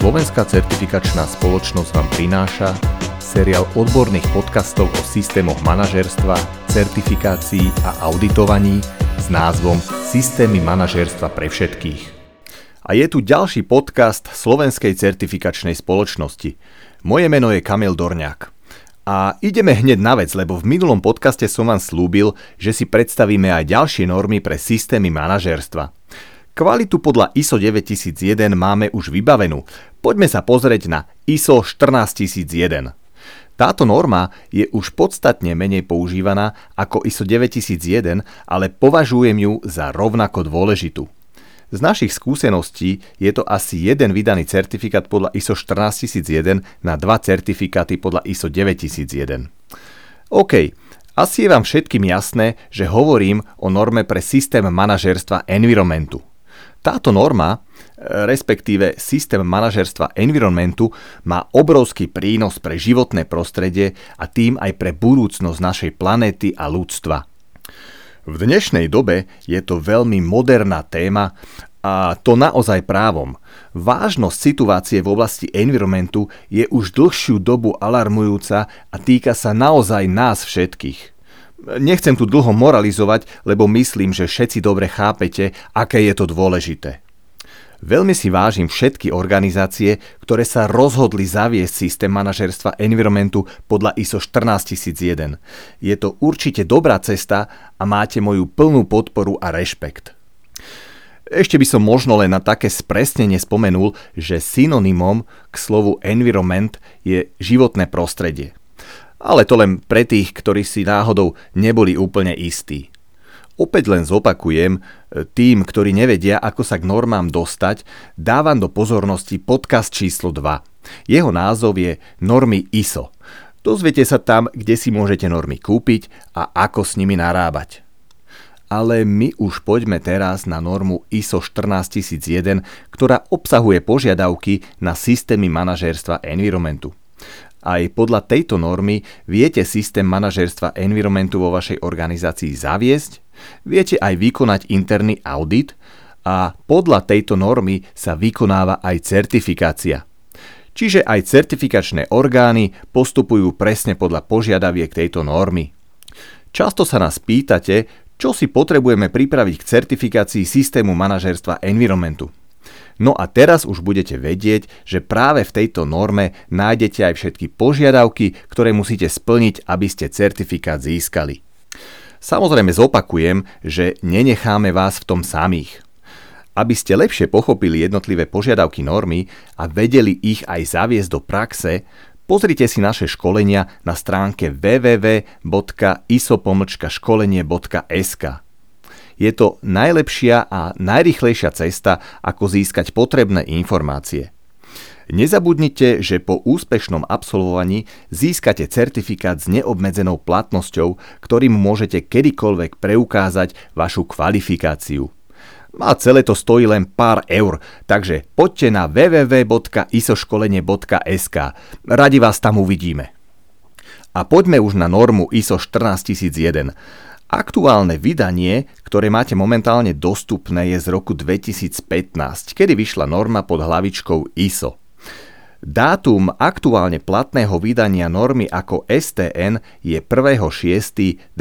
Slovenská certifikačná spoločnosť vám prináša seriál odborných podcastov o systémoch manažerstva, certifikácií a auditovaní s názvom Systémy manažerstva pre všetkých. A je tu ďalší podcast Slovenskej certifikačnej spoločnosti. Moje meno je Kamil Dorňák. A ideme hneď na vec, lebo v minulom podcaste som vám slúbil, že si predstavíme aj ďalšie normy pre systémy manažerstva. Kvalitu podľa ISO 9001 máme už vybavenú. Poďme sa pozrieť na ISO 14001. Táto norma je už podstatne menej používaná ako ISO 9001, ale považujem ju za rovnako dôležitú. Z našich skúseností je to asi jeden vydaný certifikát podľa ISO 14001 na dva certifikáty podľa ISO 9001. OK, asi je vám všetkým jasné, že hovorím o norme pre systém manažerstva environmentu. Táto norma, respektíve systém manažerstva environmentu, má obrovský prínos pre životné prostredie a tým aj pre budúcnosť našej planéty a ľudstva. V dnešnej dobe je to veľmi moderná téma a to naozaj právom. Vážnosť situácie v oblasti environmentu je už dlhšiu dobu alarmujúca a týka sa naozaj nás všetkých. Nechcem tu dlho moralizovať, lebo myslím, že všetci dobre chápete, aké je to dôležité. Veľmi si vážim všetky organizácie, ktoré sa rozhodli zaviesť systém manažerstva environmentu podľa ISO 14001. Je to určite dobrá cesta a máte moju plnú podporu a rešpekt. Ešte by som možno len na také spresnenie spomenul, že synonymom k slovu environment je životné prostredie ale to len pre tých, ktorí si náhodou neboli úplne istí. Opäť len zopakujem, tým, ktorí nevedia, ako sa k normám dostať, dávam do pozornosti podcast číslo 2. Jeho názov je Normy ISO. Dozviete sa tam, kde si môžete normy kúpiť a ako s nimi narábať. Ale my už poďme teraz na normu ISO 14001, ktorá obsahuje požiadavky na systémy manažérstva environmentu. Aj podľa tejto normy viete systém manažerstva environmentu vo vašej organizácii zaviesť, viete aj vykonať interný audit a podľa tejto normy sa vykonáva aj certifikácia. Čiže aj certifikačné orgány postupujú presne podľa požiadaviek tejto normy. Často sa nás pýtate, čo si potrebujeme pripraviť k certifikácii systému manažerstva environmentu. No a teraz už budete vedieť, že práve v tejto norme nájdete aj všetky požiadavky, ktoré musíte splniť, aby ste certifikát získali. Samozrejme zopakujem, že nenecháme vás v tom samých. Aby ste lepšie pochopili jednotlivé požiadavky normy a vedeli ich aj zaviesť do praxe, pozrite si naše školenia na stránke www.isopomlčkaškolenie.sk. Je to najlepšia a najrychlejšia cesta, ako získať potrebné informácie. Nezabudnite, že po úspešnom absolvovaní získate certifikát s neobmedzenou platnosťou, ktorým môžete kedykoľvek preukázať vašu kvalifikáciu. A celé to stojí len pár eur, takže poďte na www.isoškolenie.sk. Radi vás tam uvidíme. A poďme už na normu ISO 14001. Aktuálne vydanie, ktoré máte momentálne dostupné, je z roku 2015, kedy vyšla norma pod hlavičkou ISO. Dátum aktuálne platného vydania normy ako STN je 1.6.2016.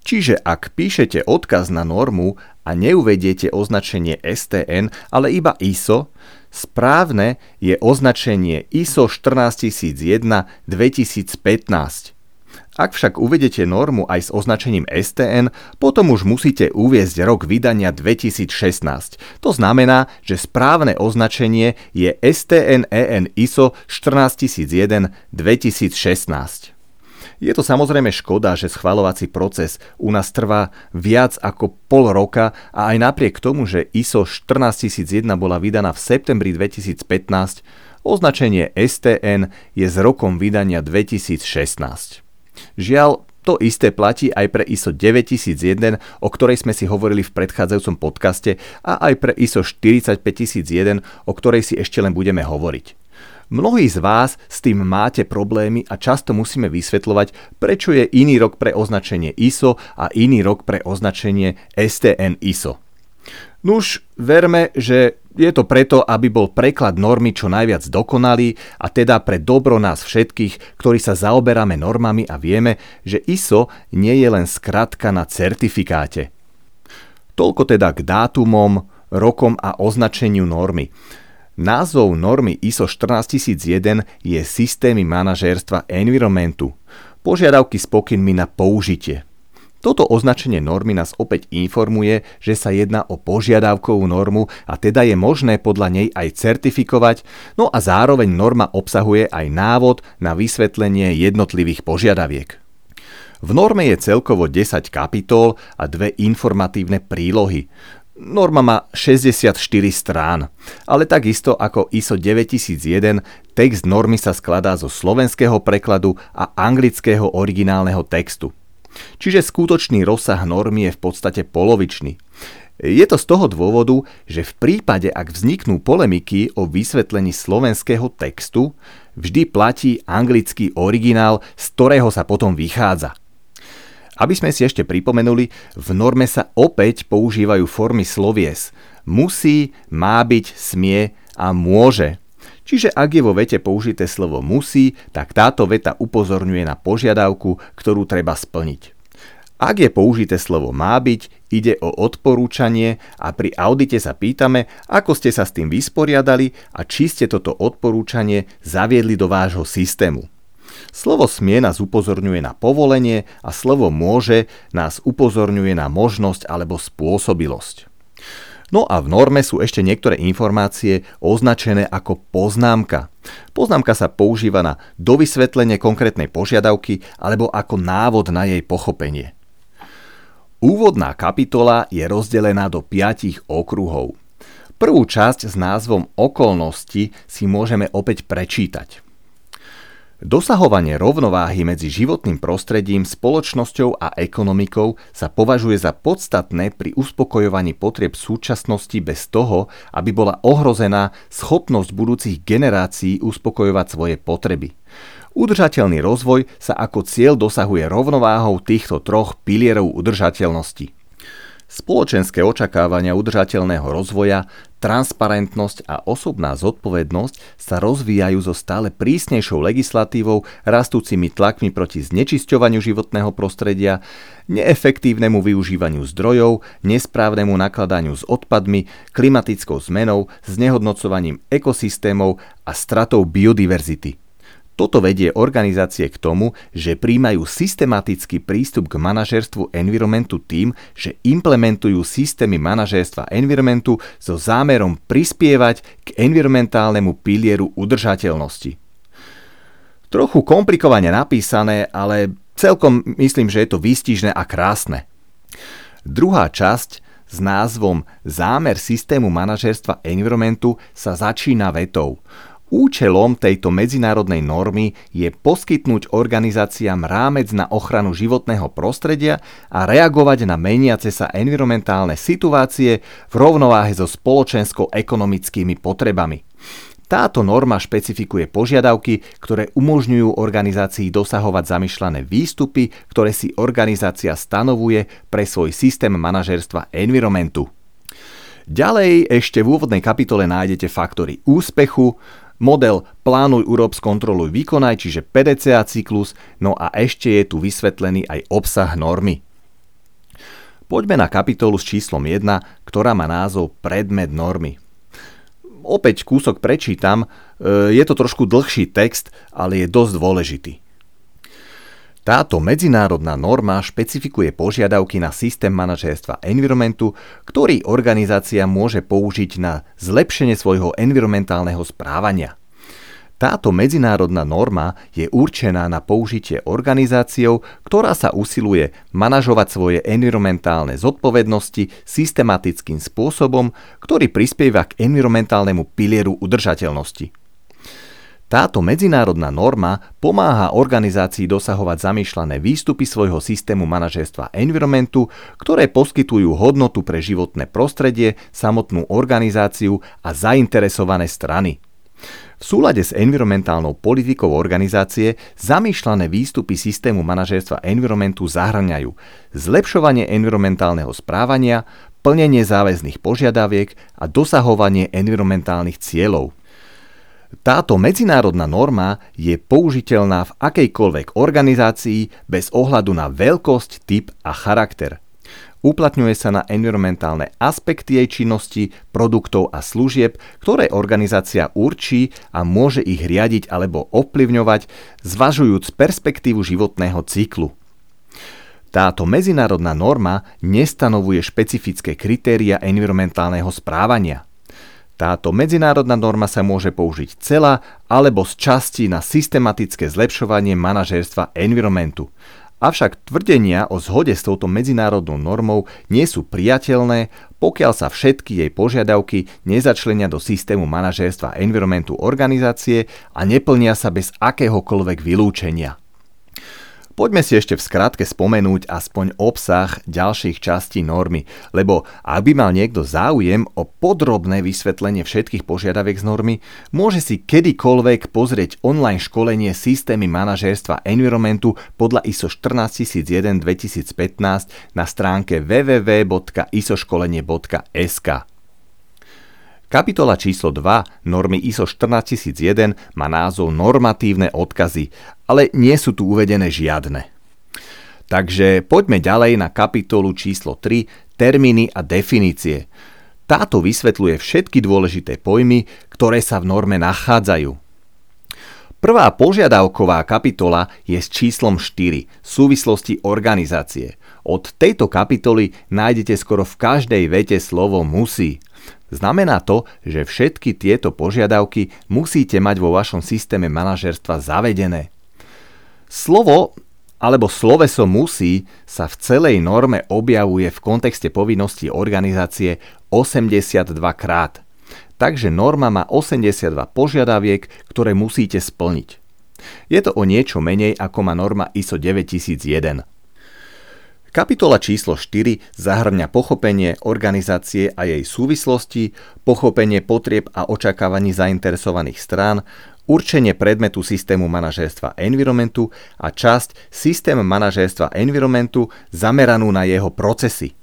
Čiže ak píšete odkaz na normu a neuvediete označenie STN, ale iba ISO, správne je označenie ISO 14001 2015 ak však uvedete normu aj s označením STN, potom už musíte uviezť rok vydania 2016. To znamená, že správne označenie je STN EN ISO 14001 2016. Je to samozrejme škoda, že schvalovací proces u nás trvá viac ako pol roka a aj napriek tomu, že ISO 14001 bola vydaná v septembri 2015, označenie STN je s rokom vydania 2016. Žiaľ, to isté platí aj pre ISO 9001, o ktorej sme si hovorili v predchádzajúcom podcaste a aj pre ISO 45001, o ktorej si ešte len budeme hovoriť. Mnohí z vás s tým máte problémy a často musíme vysvetľovať, prečo je iný rok pre označenie ISO a iný rok pre označenie STN ISO. Nuž, verme, že je to preto, aby bol preklad normy čo najviac dokonalý a teda pre dobro nás všetkých, ktorí sa zaoberáme normami a vieme, že ISO nie je len skratka na certifikáte. Toľko teda k dátumom, rokom a označeniu normy. Názov normy ISO 14001 je systémy manažérstva environmentu. Požiadavky s pokynmi na použitie. Toto označenie normy nás opäť informuje, že sa jedná o požiadavkovú normu a teda je možné podľa nej aj certifikovať, no a zároveň norma obsahuje aj návod na vysvetlenie jednotlivých požiadaviek. V norme je celkovo 10 kapitol a dve informatívne prílohy. Norma má 64 strán, ale takisto ako ISO 9001, text normy sa skladá zo slovenského prekladu a anglického originálneho textu. Čiže skutočný rozsah normy je v podstate polovičný. Je to z toho dôvodu, že v prípade, ak vzniknú polemiky o vysvetlení slovenského textu, vždy platí anglický originál, z ktorého sa potom vychádza. Aby sme si ešte pripomenuli, v norme sa opäť používajú formy slovies. Musí, má byť, smie a môže. Čiže ak je vo vete použité slovo musí, tak táto veta upozorňuje na požiadavku, ktorú treba splniť. Ak je použité slovo má byť, ide o odporúčanie a pri audite sa pýtame, ako ste sa s tým vysporiadali a či ste toto odporúčanie zaviedli do vášho systému. Slovo smie nás upozorňuje na povolenie a slovo môže nás upozorňuje na možnosť alebo spôsobilosť. No a v norme sú ešte niektoré informácie označené ako poznámka. Poznámka sa používa na dovysvetlenie konkrétnej požiadavky alebo ako návod na jej pochopenie. Úvodná kapitola je rozdelená do piatich okruhov. Prvú časť s názvom Okolnosti si môžeme opäť prečítať. Dosahovanie rovnováhy medzi životným prostredím, spoločnosťou a ekonomikou sa považuje za podstatné pri uspokojovaní potrieb súčasnosti bez toho, aby bola ohrozená schopnosť budúcich generácií uspokojovať svoje potreby. Udržateľný rozvoj sa ako cieľ dosahuje rovnováhou týchto troch pilierov udržateľnosti. Spoločenské očakávania udržateľného rozvoja, transparentnosť a osobná zodpovednosť sa rozvíjajú so stále prísnejšou legislatívou, rastúcimi tlakmi proti znečisťovaniu životného prostredia, neefektívnemu využívaniu zdrojov, nesprávnemu nakladaniu s odpadmi, klimatickou zmenou, znehodnocovaním ekosystémov a stratou biodiverzity. Toto vedie organizácie k tomu, že príjmajú systematický prístup k manažerstvu environmentu tým, že implementujú systémy manažerstva environmentu so zámerom prispievať k environmentálnemu pilieru udržateľnosti. Trochu komplikovane napísané, ale celkom myslím, že je to výstižné a krásne. Druhá časť s názvom Zámer systému manažerstva environmentu sa začína vetou – Účelom tejto medzinárodnej normy je poskytnúť organizáciám rámec na ochranu životného prostredia a reagovať na meniace sa environmentálne situácie v rovnováhe so spoločensko-ekonomickými potrebami. Táto norma špecifikuje požiadavky, ktoré umožňujú organizácii dosahovať zamýšľané výstupy, ktoré si organizácia stanovuje pre svoj systém manažerstva environmentu. Ďalej ešte v úvodnej kapitole nájdete faktory úspechu, model Plánuj, urob, skontroluj, vykonaj, čiže PDCA cyklus, no a ešte je tu vysvetlený aj obsah normy. Poďme na kapitolu s číslom 1, ktorá má názov Predmet normy. Opäť kúsok prečítam, e, je to trošku dlhší text, ale je dosť dôležitý. Táto medzinárodná norma špecifikuje požiadavky na systém manažérstva environmentu, ktorý organizácia môže použiť na zlepšenie svojho environmentálneho správania. Táto medzinárodná norma je určená na použitie organizáciou, ktorá sa usiluje manažovať svoje environmentálne zodpovednosti systematickým spôsobom, ktorý prispieva k environmentálnemu pilieru udržateľnosti. Táto medzinárodná norma pomáha organizácii dosahovať zamýšľané výstupy svojho systému manažerstva environmentu, ktoré poskytujú hodnotu pre životné prostredie, samotnú organizáciu a zainteresované strany. V súlade s environmentálnou politikou organizácie zamýšľané výstupy systému manažerstva environmentu zahrňajú zlepšovanie environmentálneho správania, plnenie záväzných požiadaviek a dosahovanie environmentálnych cieľov. Táto medzinárodná norma je použiteľná v akejkoľvek organizácii bez ohľadu na veľkosť, typ a charakter. Uplatňuje sa na environmentálne aspekty jej činnosti, produktov a služieb, ktoré organizácia určí a môže ich riadiť alebo ovplyvňovať, zvažujúc perspektívu životného cyklu. Táto medzinárodná norma nestanovuje špecifické kritéria environmentálneho správania – táto medzinárodná norma sa môže použiť celá alebo z časti na systematické zlepšovanie manažérstva environmentu. Avšak tvrdenia o zhode s touto medzinárodnou normou nie sú priateľné, pokiaľ sa všetky jej požiadavky nezačlenia do systému manažérstva environmentu organizácie a neplnia sa bez akéhokoľvek vylúčenia. Poďme si ešte v skratke spomenúť aspoň obsah ďalších častí normy, lebo ak by mal niekto záujem o podrobné vysvetlenie všetkých požiadaviek z normy, môže si kedykoľvek pozrieť online školenie systémy manažérstva environmentu podľa ISO 14001 2015 na stránke www.isoškolenie.sk. Kapitola číslo 2 normy ISO 14001 má názov Normatívne odkazy, ale nie sú tu uvedené žiadne. Takže poďme ďalej na kapitolu číslo 3 Termíny a definície. Táto vysvetľuje všetky dôležité pojmy, ktoré sa v norme nachádzajú. Prvá požiadavková kapitola je s číslom 4 súvislosti organizácie. Od tejto kapitoly nájdete skoro v každej vete slovo musí. Znamená to, že všetky tieto požiadavky musíte mať vo vašom systéme manažerstva zavedené. Slovo alebo sloveso musí sa v celej norme objavuje v kontexte povinnosti organizácie 82 krát. Takže norma má 82 požiadaviek, ktoré musíte splniť. Je to o niečo menej ako má norma ISO 9001. Kapitola číslo 4 zahrňa pochopenie organizácie a jej súvislosti, pochopenie potrieb a očakávaní zainteresovaných strán, určenie predmetu systému manažérstva environmentu a časť systém manažérstva environmentu zameranú na jeho procesy.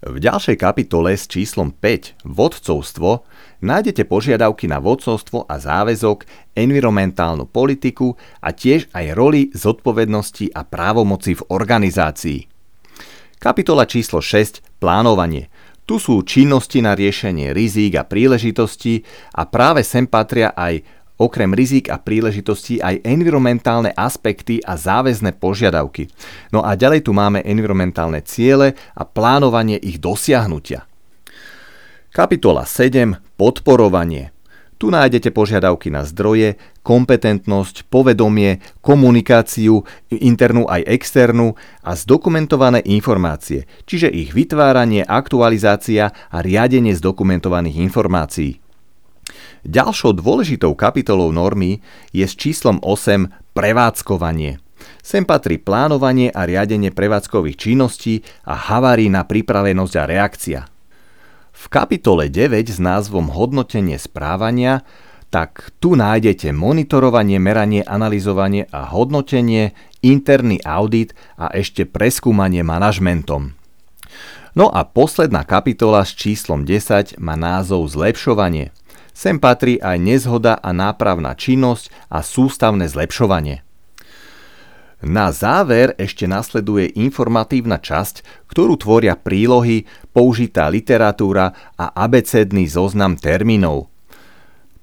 V ďalšej kapitole s číslom 5 Vodcovstvo nájdete požiadavky na vodcovstvo a záväzok, environmentálnu politiku a tiež aj roli, zodpovednosti a právomoci v organizácii. Kapitola číslo 6 Plánovanie. Tu sú činnosti na riešenie rizík a príležitostí a práve sem patria aj okrem rizik a príležitostí aj environmentálne aspekty a záväzné požiadavky. No a ďalej tu máme environmentálne ciele a plánovanie ich dosiahnutia. Kapitola 7. Podporovanie. Tu nájdete požiadavky na zdroje, kompetentnosť, povedomie, komunikáciu, internú aj externú a zdokumentované informácie, čiže ich vytváranie, aktualizácia a riadenie zdokumentovaných informácií. Ďalšou dôležitou kapitolou normy je s číslom 8 prevádzkovanie. Sem patrí plánovanie a riadenie prevádzkových činností a na pripravenosť a reakcia. V kapitole 9 s názvom Hodnotenie správania tak tu nájdete monitorovanie, meranie, analyzovanie a hodnotenie, interný audit a ešte preskúmanie manažmentom. No a posledná kapitola s číslom 10 má názov Zlepšovanie. Sem patrí aj nezhoda a nápravná činnosť a sústavné zlepšovanie. Na záver ešte nasleduje informatívna časť, ktorú tvoria prílohy, použitá literatúra a abecedný zoznam termínov.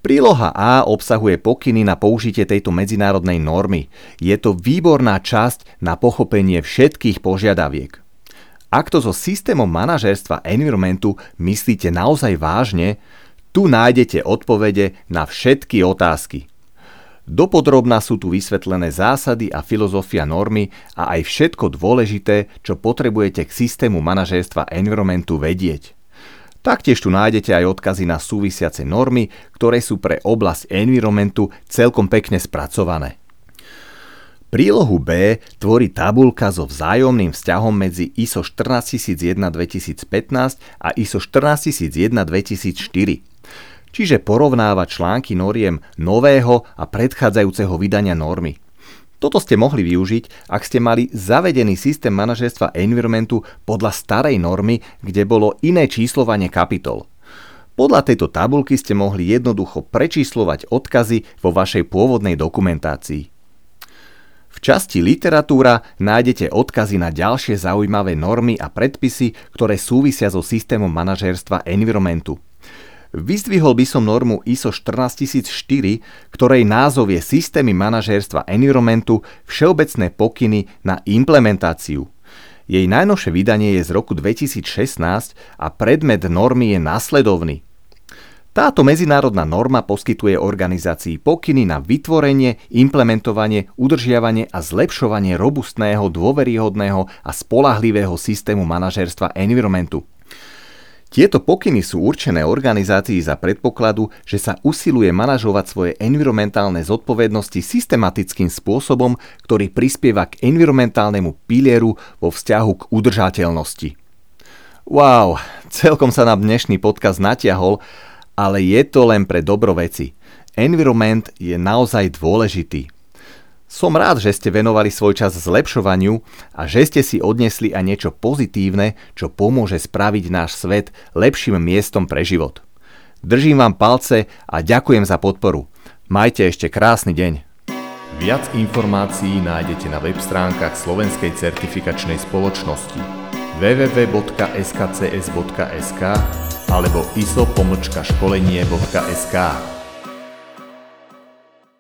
Príloha A obsahuje pokyny na použitie tejto medzinárodnej normy. Je to výborná časť na pochopenie všetkých požiadaviek. Ak to so systémom manažérstva environmentu myslíte naozaj vážne, tu nájdete odpovede na všetky otázky. Dopodrobná sú tu vysvetlené zásady a filozofia normy a aj všetko dôležité, čo potrebujete k systému manažérstva environmentu vedieť. Taktiež tu nájdete aj odkazy na súvisiace normy, ktoré sú pre oblasť environmentu celkom pekne spracované. Prílohu B tvorí tabulka so vzájomným vzťahom medzi ISO 14001 2015 a ISO 14001 2004 čiže porovnáva články noriem nového a predchádzajúceho vydania normy. Toto ste mohli využiť, ak ste mali zavedený systém manažerstva environmentu podľa starej normy, kde bolo iné číslovanie kapitol. Podľa tejto tabulky ste mohli jednoducho prečíslovať odkazy vo vašej pôvodnej dokumentácii. V časti literatúra nájdete odkazy na ďalšie zaujímavé normy a predpisy, ktoré súvisia so systémom manažérstva environmentu. Vyzdvihol by som normu ISO 14004, ktorej názov je Systémy manažérstva environmentu Všeobecné pokyny na implementáciu. Jej najnovšie vydanie je z roku 2016 a predmet normy je následovný. Táto medzinárodná norma poskytuje organizácii pokyny na vytvorenie, implementovanie, udržiavanie a zlepšovanie robustného, dôveryhodného a spolahlivého systému manažerstva environmentu. Tieto pokyny sú určené organizácii za predpokladu, že sa usiluje manažovať svoje environmentálne zodpovednosti systematickým spôsobom, ktorý prispieva k environmentálnemu pilieru vo vzťahu k udržateľnosti. Wow, celkom sa nám dnešný podcast natiahol, ale je to len pre dobro veci. Environment je naozaj dôležitý. Som rád, že ste venovali svoj čas zlepšovaniu a že ste si odnesli aj niečo pozitívne, čo pomôže spraviť náš svet lepším miestom pre život. Držím vám palce a ďakujem za podporu. Majte ešte krásny deň. Viac informácií nájdete na web stránkach Slovenskej certifikačnej spoločnosti www.skcs.sk alebo iso-školenie.sk.